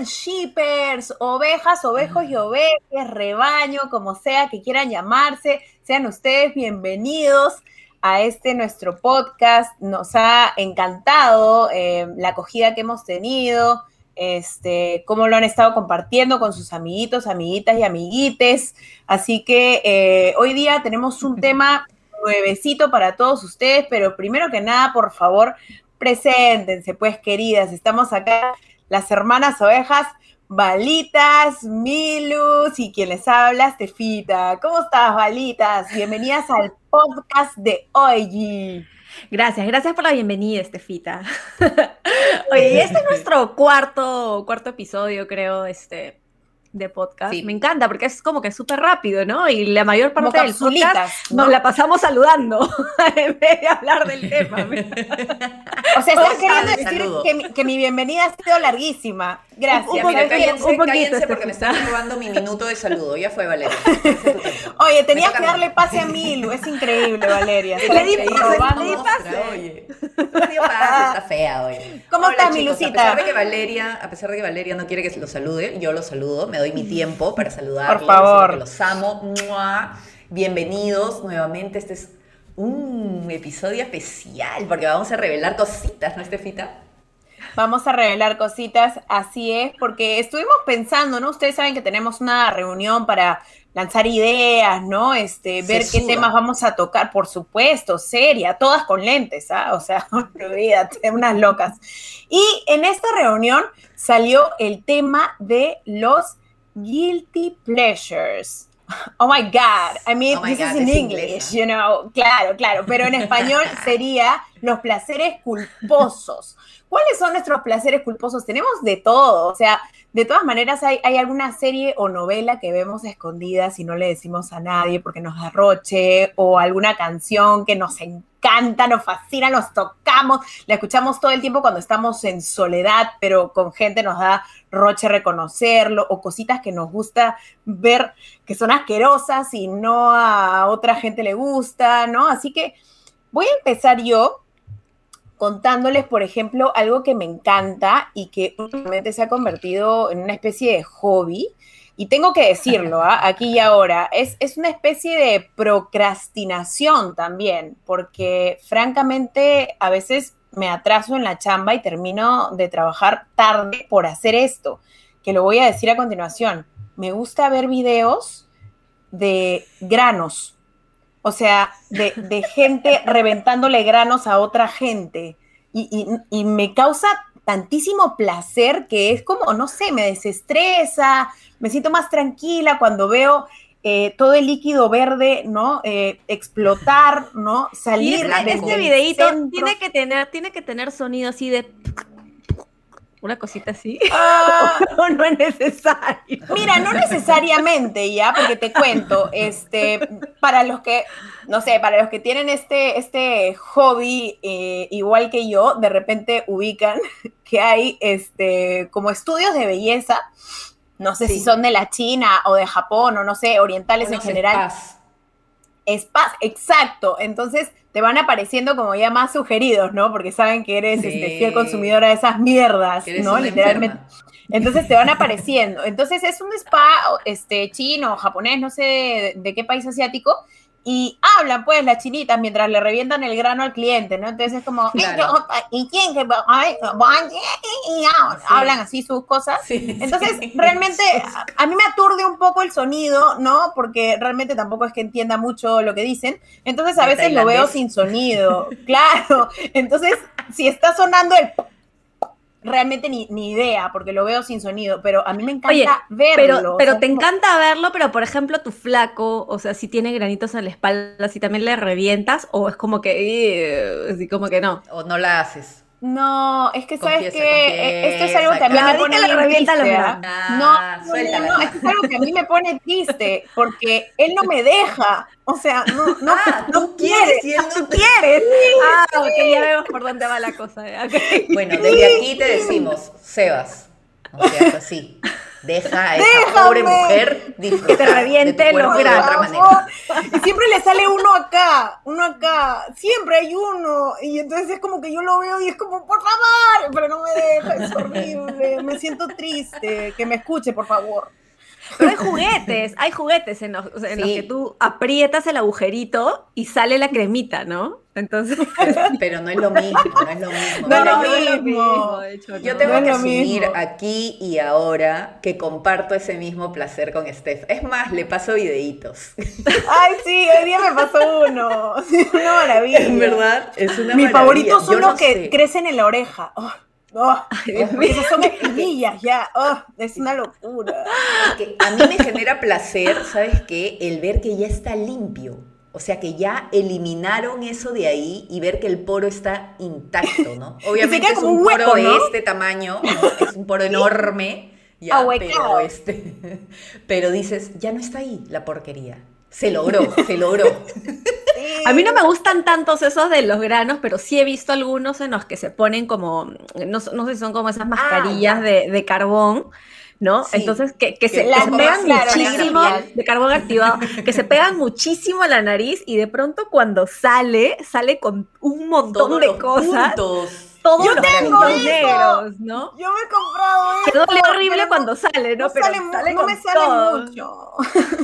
¿Cómo andan shippers? Ovejas, ovejos y ovejas, rebaño, como sea que quieran llamarse. Sean ustedes bienvenidos a este nuestro podcast. Nos ha encantado eh, la acogida que hemos tenido, este, cómo lo han estado compartiendo con sus amiguitos, amiguitas y amiguites. Así que eh, hoy día tenemos un tema nuevecito para todos ustedes, pero primero que nada, por favor, Preséntense, pues, queridas. Estamos acá, las hermanas ovejas, Balitas, Milus y quien les habla, Estefita. ¿Cómo estás, Balitas? Bienvenidas al podcast de hoy. Gracias, gracias por la bienvenida, Estefita. Oye, este es nuestro cuarto, cuarto episodio, creo, este, de podcast. Me encanta porque es como que súper rápido, ¿no? Y la mayor parte del podcast nos la pasamos saludando en vez de hablar del tema. o sea, estás queriendo decir que mi, bienvenida ha sido larguísima. Gracias. Un, Mira, cállense, un cállense porque me están robando mi minuto de saludo. Ya fue, Valeria. Oye, tenías que darle pase a Milu. Es increíble, Valeria. Le di pase, le di pase. Oye, está fea, oye. ¿Cómo estás, Milucita? A pesar, de que Valeria, a pesar de que Valeria no quiere que lo salude, yo lo saludo. Me doy mi tiempo para saludarlos. Por favor. Los amo. Bienvenidos nuevamente. Este es un episodio especial porque vamos a revelar cositas, ¿no, Estefita? Vamos a revelar cositas, así es, porque estuvimos pensando, ¿no? Ustedes saben que tenemos una reunión para lanzar ideas, ¿no? Este, ver qué temas vamos a tocar, por supuesto, seria, todas con lentes, ¿ah? O sea, olvídate, unas locas. Y en esta reunión salió el tema de los guilty pleasures. Oh my God. I mean, oh this is in English, you know. Claro, claro. Pero en español sería los placeres culposos. ¿Cuáles son nuestros placeres culposos? Tenemos de todo. O sea, de todas maneras, hay, alguna serie o novela que vemos escondidas y no le decimos a nadie porque nos arroche, o alguna canción que nos encanta, nos fascina, nos tocamos, la escuchamos todo el tiempo cuando estamos en soledad, pero con gente nos da roche reconocerlo, o cositas que nos gusta ver que son asquerosas y no a otra gente le gusta, ¿no? Así que voy a empezar yo contándoles, por ejemplo, algo que me encanta y que últimamente se ha convertido en una especie de hobby. Y tengo que decirlo, ¿ah? aquí y ahora, es, es, una especie de procrastinación también, porque francamente a veces me atraso en la chamba y termino de trabajar tarde por hacer esto, que lo voy a decir a continuación. Me gusta ver videos de granos, o sea, de, gente reventándole granos a otra gente. Y, me causa tantísimo placer que es como, no sé, me desestresa, me siento más tranquila cuando veo eh, todo el líquido verde, ¿no? Eh, explotar, ¿no? Salir. de este videito tiene que tener, tiene que tener sonido así de una cosita así. Ah, no, es necesario. Mira, no necesariamente ya, porque te cuento, este, para los que, no sé, para los que tienen este, este hobby eh, igual que yo, de repente ubican que hay este, como estudios de belleza, no sé si son de la China o de Japón o no sé, orientales en general. Spas, exacto. Entonces te van apareciendo como ya más sugeridos, ¿no? Porque saben que eres este, fiel consumidora de esas mierdas, ¿no? Literalmente. Entonces te van apareciendo. Entonces es un spa este, chino, japonés, no sé de qué país asiático, y hablan pues las chinitas mientras le revientan el grano al cliente, ¿no? Entonces es como, ¿y quién? Hablan así sus cosas. Entonces, realmente a mí me aturde un poco el sonido, ¿no? Porque realmente tampoco es que entienda mucho lo que dicen. Entonces a veces lo veo sin sonido. Claro. Entonces, si está sonando el realmente ni, ni, idea, porque lo veo sin sonido, pero a mí me encanta verlo. Pero, pero te encanta verlo, pero por ejemplo, tu flaco, o sea, si tiene granitos en la espalda, si también le revientas, o es como que, así como que no. O no la haces. No, es que sabes que esto es algo que a mí me pone la revienta ¿ah? no, no, no, es algo que a mí me pone triste porque él no me deja. O sea, no, no, ah, no quieres, y él no, quieres. Ah, ok, ya vemos por dónde va la cosa. Bueno, desde aquí te decimos, Sebas. O sea, así. Deja a esa pobre mujer que te reviente los granos. Y siempre le sale uno acá, uno acá, siempre hay uno. Y entonces es como que yo lo veo y es como, por favor, pero no me deja, es horrible, me siento triste, que me escuche, por favor. Pero hay juguetes, hay juguetes en los, que tú aprietas el agujerito y sale la cremita, ¿no? Entonces. Pero no es lo mismo, no es lo mismo. No, es lo mismo. Yo tengo que asumir aquí y ahora que comparto ese mismo placer con Steph. Es más, le paso videitos. Ay, sí, hoy día me pasó uno. una maravilla. En verdad, es una Mis favoritos son los que crecen en la oreja. Oh. Oh, esas son espinillas ya, oh, es una locura. a mí me genera placer, ¿sabes qué? El ver que ya está limpio. O sea que ya eliminaron eso de ahí y ver que el poro está intacto, ¿no? Obviamente es un, poro de este tamaño, es un poro enorme, ya, pero, este, pero dices, ya no está ahí la porquería. Se logró, se logró. A mí no me gustan tantos esos de los granos, pero sí he visto algunos en los que se ponen como, no, sé si son como esas ah, mascarillas de, carbón, ¿no? Entonces, que, se, pegan muchísimo, de carbón activado, que se pegan muchísimo a la nariz y de pronto cuando sale, sale con un montón de cosas todos yo tengo negros, ¿no? Yo me he comprado eso. Que duele horrible cuando sale, ¿no? No, pero sale, no me sale mucho.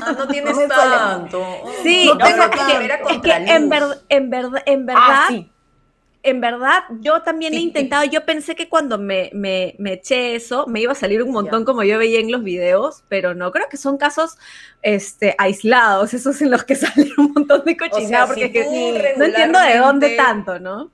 Ah, no tienes tanto. Sí, no tengo que, es que en, verdad, en verdad, en verdad, ah, sí. En verdad, yo también he intentado, yo pensé que cuando me, me, me, eché eso, me iba a salir un montón como yo veía en los videos, pero no, creo que son casos este, aislados, esos en los que sale un montón de cochinada, porque no entiendo de dónde tanto, ¿no?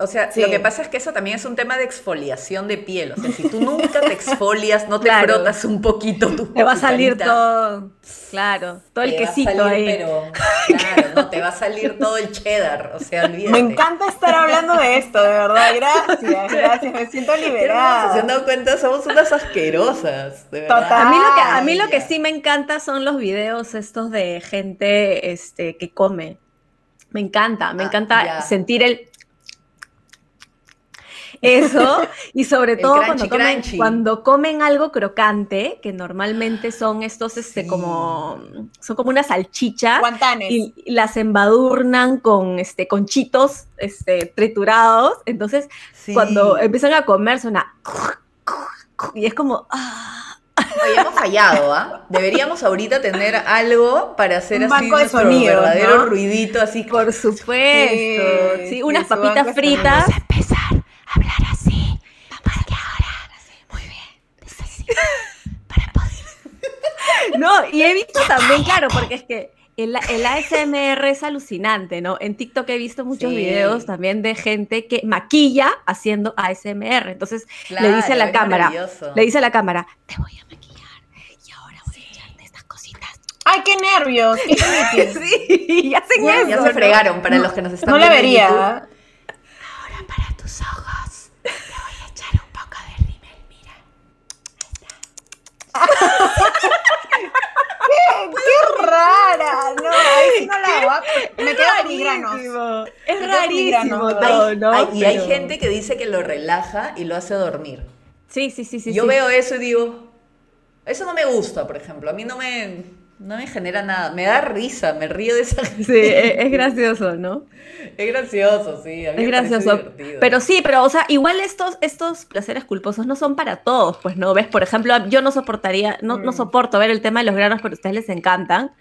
O sea, lo que pasa es que eso también es un tema de exfoliación de piel. O sea, si tú nunca te exfolias, no te frotas un poquito tu Te va a salir todo, claro, todo el quesito ahí. Pero, claro, no, te va a salir todo el cheddar. O sea, olvídate. Me encanta estar hablando de esto, de verdad. Gracias, gracias. Me siento liberada. Se han dado cuenta, somos unas asquerosas, de verdad. A mí, lo que, a mí lo que sí me encanta son los videos estos de gente este, que come. Me encanta, me ah, encanta sentir el eso, y sobre todo cuando, comen, cuando comen algo crocante, que normalmente son estos, este, como, son como una salchicha. Y las embadurnan con, este, conchitos, este, triturados. Entonces, cuando empiezan a comer, suena... Y es como... Ah. Habíamos fallado, ¿ah? Deberíamos ahorita tener algo para hacer así nuestro verdadero ruidito, así. Por supuesto. Sí, unas papitas fritas. No, y he visto también, claro, porque es que el, el, ASMR es alucinante, ¿no? En TikTok he visto muchos videos también de gente que maquilla haciendo ASMR. Entonces le dice a la cámara, le dice a la cámara, te voy a maquillar y ahora voy a echarte estas cositas. ¡Ay, qué nervios! ¡Qué sí, ya se, ya se fregaron para los que nos están no viendo. No le vería. Ahora para tus ojos qué, rara! No, ahí no la Me quedo con mis granos. Es rarísimo. y hay gente que dice que lo relaja y lo hace dormir. Sí, sí, sí, sí. Yo veo eso y digo, eso no me gusta, por ejemplo. A mí no me no me genera nada. Me da risa, me río de esa Sí, e-, es, gracioso, ¿no? Es gracioso, sí. es gracioso. Pero sí, pero, o sea, igual estos, estos placeres culposos no son para todos, pues, ¿no? ¿Ves? Por ejemplo, yo no soportaría, no, no mm. soporto ver el tema de los granos, pero a ustedes les encantan.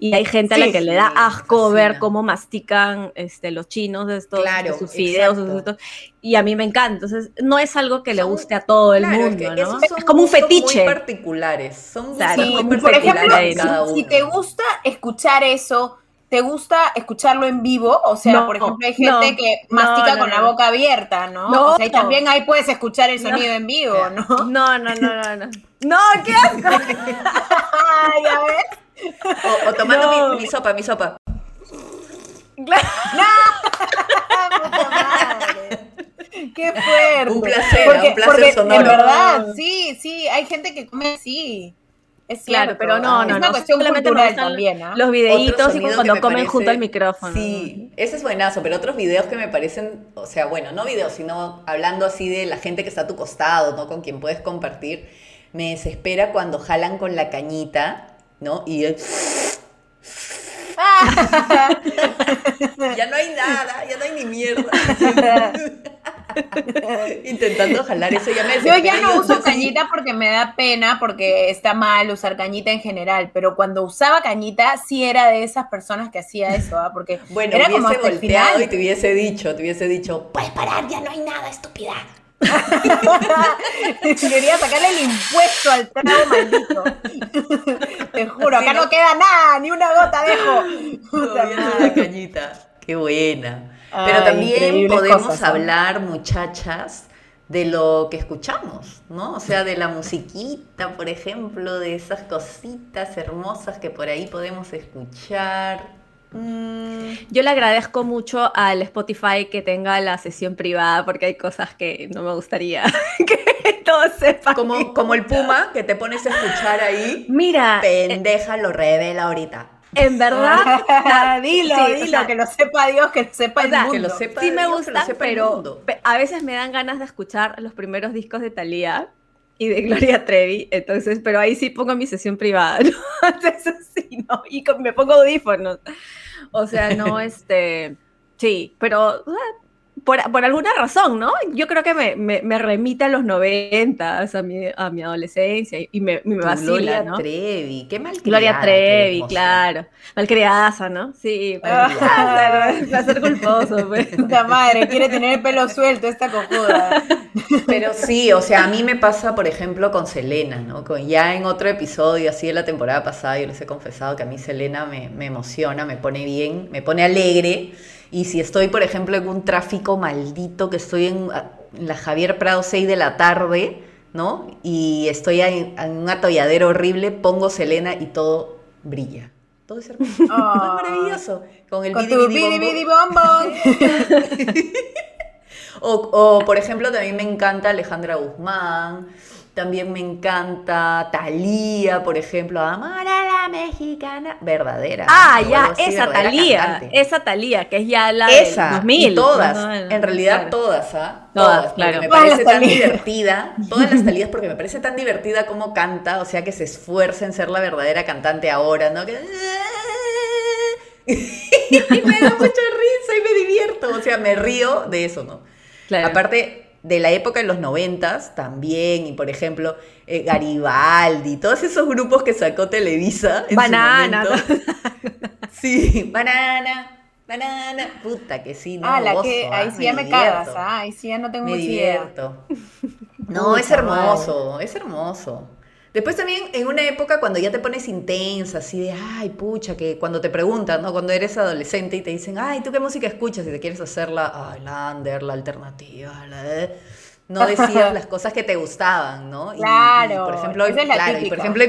Y hay gente a la que le da asco ver cómo mastican este, los chinos de estos claro, sus videos. Y a mí me encanta. Entonces, no es algo que le guste a todo el mundo, ¿no? Es como un fetiche. Muy particulares. Son claro, muy por ejemplo, si, te gusta escuchar eso, ¿te gusta escucharlo en vivo? O sea, por ejemplo, hay gente que mastica con la boca abierta, ¿no? o sea, y también ahí puedes escuchar el sonido en vivo, ¿no? No, no, no, no, no. No, qué asco. Ay, a ver. O, tomando mi, sopa, mi sopa. ¡No! ¡Qué fuerte! Un placer, un placer sonoro. En verdad, sí, sí, hay gente que come así. Es claro, pero no, no, es una cuestión cultural también, ¿no? Los videitos y cuando comen junto al micrófono. Sí, ese es buenazo, pero otros videos que me parecen, o sea, bueno, no videos, sino hablando así de la gente que está a tu costado, ¿no? Con quien puedes compartir me desespera cuando jalan con la cañita, ¿no? Y ya no hay nada, ya no hay ni mierda. Intentando jalar eso ya me Yo ya no uso cañita porque me da pena, porque está mal usar cañita en general, pero cuando usaba cañita sí era de esas personas que hacía eso, ¿ah? porque bueno, era como hasta volteado y te hubiese dicho, te hubiese dicho, puedes parar, ya no hay nada, estúpida. Quería sacarle el impuesto al trago maldito. Te juro, acá no... queda nada, ni una gota dejo. Puta la cañita. Qué buena. Pero también podemos hablar, muchachas, de lo que escuchamos, ¿no? O sea, de la musiquita, por ejemplo, de esas cositas hermosas que por ahí podemos escuchar. Mm. Yo le agradezco mucho al Spotify que tenga la sesión privada porque hay cosas que no me gustaría que todos sepan. Como, como el Puma que te pones a escuchar ahí. Mira. Pendeja lo revela ahorita. En verdad, dilo, dilo, que lo sepa Dios, que lo sepa el mundo. Que lo sepa sí me gusta, pero a veces me dan ganas de escuchar los primeros discos de Thalía y de Gloria Trevi, entonces, pero ahí sí pongo mi sesión privada, ¿no? Entonces sí, ¿no? Y me pongo audífonos. O sea, no, este, sí, pero por, por, alguna razón, ¿no? Yo creo que me, me, me remite a los noventas, a mi, a mi adolescencia, y me, me vacila, Gloria ¿no? Trevi, qué mal Gloria Trevi, claro. Malcriada, ¿no? Sí, placer culposo, pues. Puta madre, quiere tener el pelo suelto esta cojuda. Pero sí, o sea, a mí me pasa, por ejemplo, con Selena, ¿no? Con, ya en otro episodio, así de la temporada pasada, yo les he confesado que a mí Selena me, me emociona, me pone bien, me pone alegre. Y si estoy, por ejemplo, en un tráfico maldito, que estoy en, la Javier Prado 6 de la tarde, ¿no? Y estoy en, un atolladero horrible, pongo Selena y todo brilla. Todo es hermoso. es maravilloso. Con el Con bidi, bidi, bidi, o, o, por ejemplo, también me encanta Alejandra Guzmán. También me encanta Talía, por ejemplo, Amar a la mexicana, verdadera. Ah, ya, esa Talía, esa Talía, que es ya la esa, 2000. todas, en realidad todas, ¿ah? Todas, claro. Me parece tan divertida, todas las Talías, porque me parece tan divertida como canta, o sea, que se esfuerce en ser la verdadera cantante ahora, ¿no? Que... y me da mucha risa y me divierto, o sea, me río de eso, ¿no? Claro. Aparte, de la época de los noventas también, y por ejemplo, eh, Garibaldi, todos esos grupos que sacó Televisa. En banana. sí, banana. Banana, puta que sí, no. Ah, la que, ahí sí ya me cagas, ah, ahí sí ya no tengo me divierto. No, es hermoso, es hermoso. Después también en una época cuando ya te pones intensa, así de, ay, pucha, que cuando te preguntan, ¿no? Cuando eres adolescente y te dicen, ay, ¿tú qué música escuchas? Y te quieres hacer la, ay, la under, la alternativa, la de... No decías las cosas que te gustaban, ¿no? Claro. por ejemplo, claro, y por ejemplo,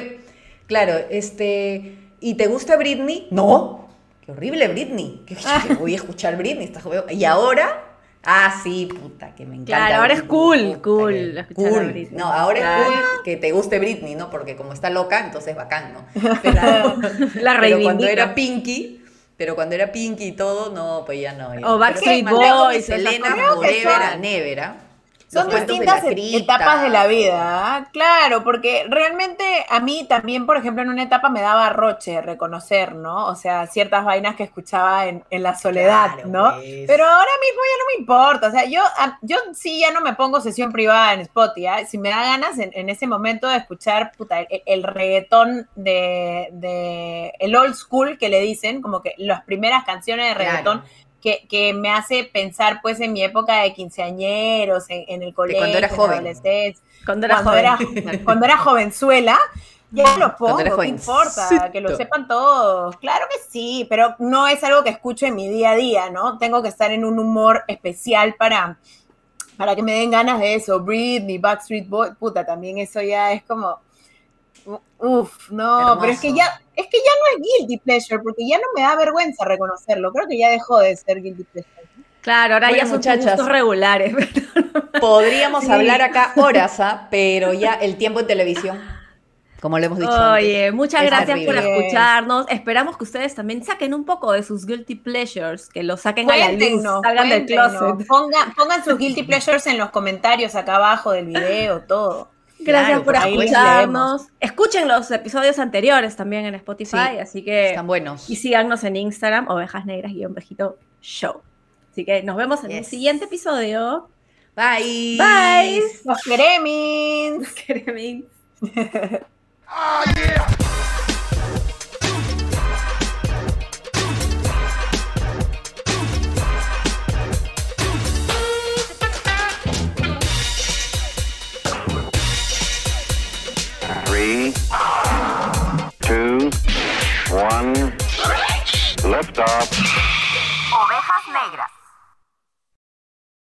claro, este, ¿y te gusta Britney? No. Qué horrible Britney. Voy a escuchar Britney. y ahora Ah, sí, puta, que me encanta. Claro, ahora es cool, cool. cool. No, ahora es cool que te guste Britney, ¿no? Porque como está loca, entonces es bacán, ¿no? Pero, la pero cuando era Pinky, pero cuando era Pinky y todo, no, pues ya no. O Backstreet Boys, Selena Forever a Never, ¿ah? Son distintas etapas de la vida, ¿ah? claro, porque realmente a mí también, por ejemplo, en una etapa me daba roche reconocer, ¿no? O sea, ciertas vainas que escuchaba en, la soledad, ¿no? Pues. Pero ahora mismo ya no me importa, o sea, yo, yo sí ya no me pongo sesión privada en Spotify, ¿ah? si me da ganas en, ese momento de escuchar puta, el, reggaetón de, el old school que le dicen, como que las primeras canciones de reggaetón que, me hace pensar pues en mi época de quinceañeros, en, el colegio, cuando era joven. Cuando era joven. cuando era jovenzuela, ya lo pongo, no importa? Que lo sepan todos. Claro que sí, pero no es algo que escucho en mi día a día, ¿no? Tengo que estar en un humor especial para, para que me den ganas de eso. Britney, Backstreet Boy, puta, también eso ya es como Uf, no, pero es que ya, es que ya no es guilty pleasure, porque ya no me da vergüenza reconocerlo. Creo que ya dejó de ser guilty pleasure. Claro, ahora ya son muchachos regulares. Podríamos hablar acá horas, ¿ah? pero ya el tiempo en televisión, como le hemos dicho. Oye, muchas gracias por escucharnos. Esperamos que ustedes también saquen un poco de sus guilty pleasures, que lo saquen a la luz, salgan del closet. Pongan, pongan sus guilty pleasures en los comentarios acá abajo del video, todo. Gracias por escucharnos. Escuchen los episodios anteriores también en Spotify, así que... Están buenos. Y síganos en Instagram, ovejas negras show. Así que nos vemos en el siguiente episodio. Bye. Bye. Los queremos. Los queremos. oh, yeah. stop.